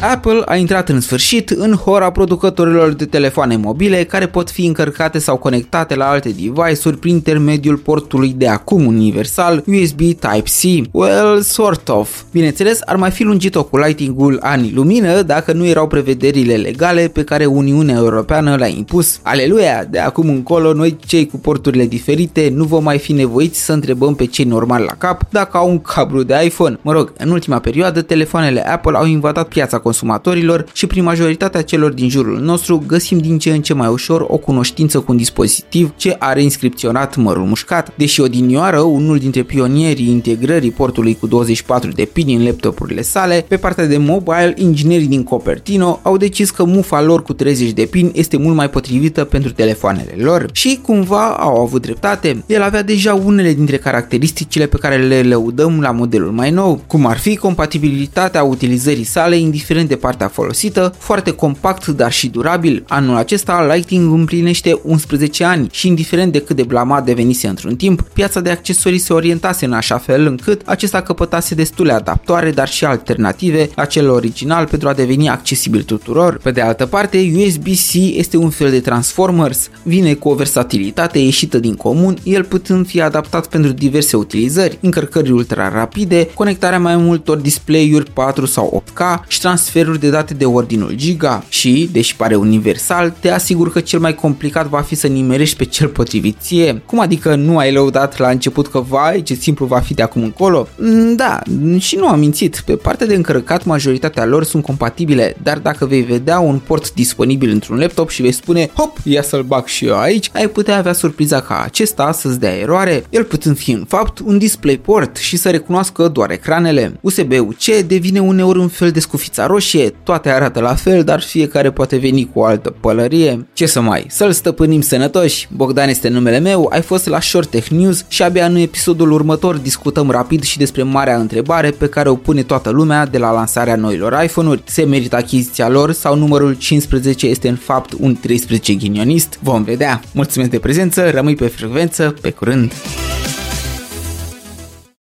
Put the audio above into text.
Apple a intrat în sfârșit în hora producătorilor de telefoane mobile care pot fi încărcate sau conectate la alte device-uri prin intermediul portului de acum universal USB Type-C. Well, sort of. Bineînțeles, ar mai fi lungit-o cu Lightning-ul ani lumină dacă nu erau prevederile legale pe care Uniunea Europeană le-a impus. Aleluia! De acum încolo, noi cei cu porturile diferite nu vom mai fi nevoiți să întrebăm pe cei normali la cap dacă au un cablu de iPhone. Mă rog, în ultima perioadă, telefoanele Apple au invadat piața consumatorilor și prin majoritatea celor din jurul nostru găsim din ce în ce mai ușor o cunoștință cu un dispozitiv ce are inscripționat mărul mușcat. Deși odinioară, unul dintre pionierii integrării portului cu 24 de pini în laptopurile sale, pe partea de mobile, inginerii din Cupertino au decis că mufa lor cu 30 de pini este mult mai potrivită pentru telefoanele lor și cumva au avut dreptate. El avea deja unele dintre caracteristicile pe care le lăudăm la modelul mai nou, cum ar fi compatibilitatea utilizării sale indiferent de partea folosită, foarte compact dar și durabil. Anul acesta Lighting împlinește 11 ani și indiferent de cât de blamat devenise într-un timp, piața de accesorii se orientase în așa fel încât acesta căpătase destule adaptoare, dar și alternative la cel original pentru a deveni accesibil tuturor. Pe de altă parte, USB-C este un fel de Transformers, vine cu o versatilitate ieșită din comun, el putând fi adaptat pentru diverse utilizări, încărcări ultra rapide, conectarea mai multor display-uri 4 sau 8K și transferuri de date de ordinul giga și, deși pare universal, te asigur că cel mai complicat va fi să nimerești pe cel potrivit ție. Cum adică nu ai lăudat la început că vai, ce simplu va fi de acum încolo? Mm, da, și nu am mințit. Pe partea de încărcat, majoritatea lor sunt compatibile, dar dacă vei vedea un port disponibil într-un laptop și vei spune hop, ia să-l bag și eu aici, ai putea avea surpriza ca acesta să-ți dea eroare, el putând fi în fapt un DisplayPort și să recunoască doar ecranele. USB-UC devine uneori un fel de scufița roșie, toate arată la fel, dar fiecare poate veni cu o altă pălărie. Ce să mai, să-l stăpânim sănătoși. Bogdan este numele meu, ai fost la Short Tech News și abia în episodul următor discutăm rapid și despre marea întrebare pe care o pune toată lumea de la lansarea noilor iPhone-uri. Se merită achiziția lor sau numărul 15 este în fapt un 13 ghinionist? Vom vedea. Mulțumesc de prezență, rămâi pe frecvență, pe curând!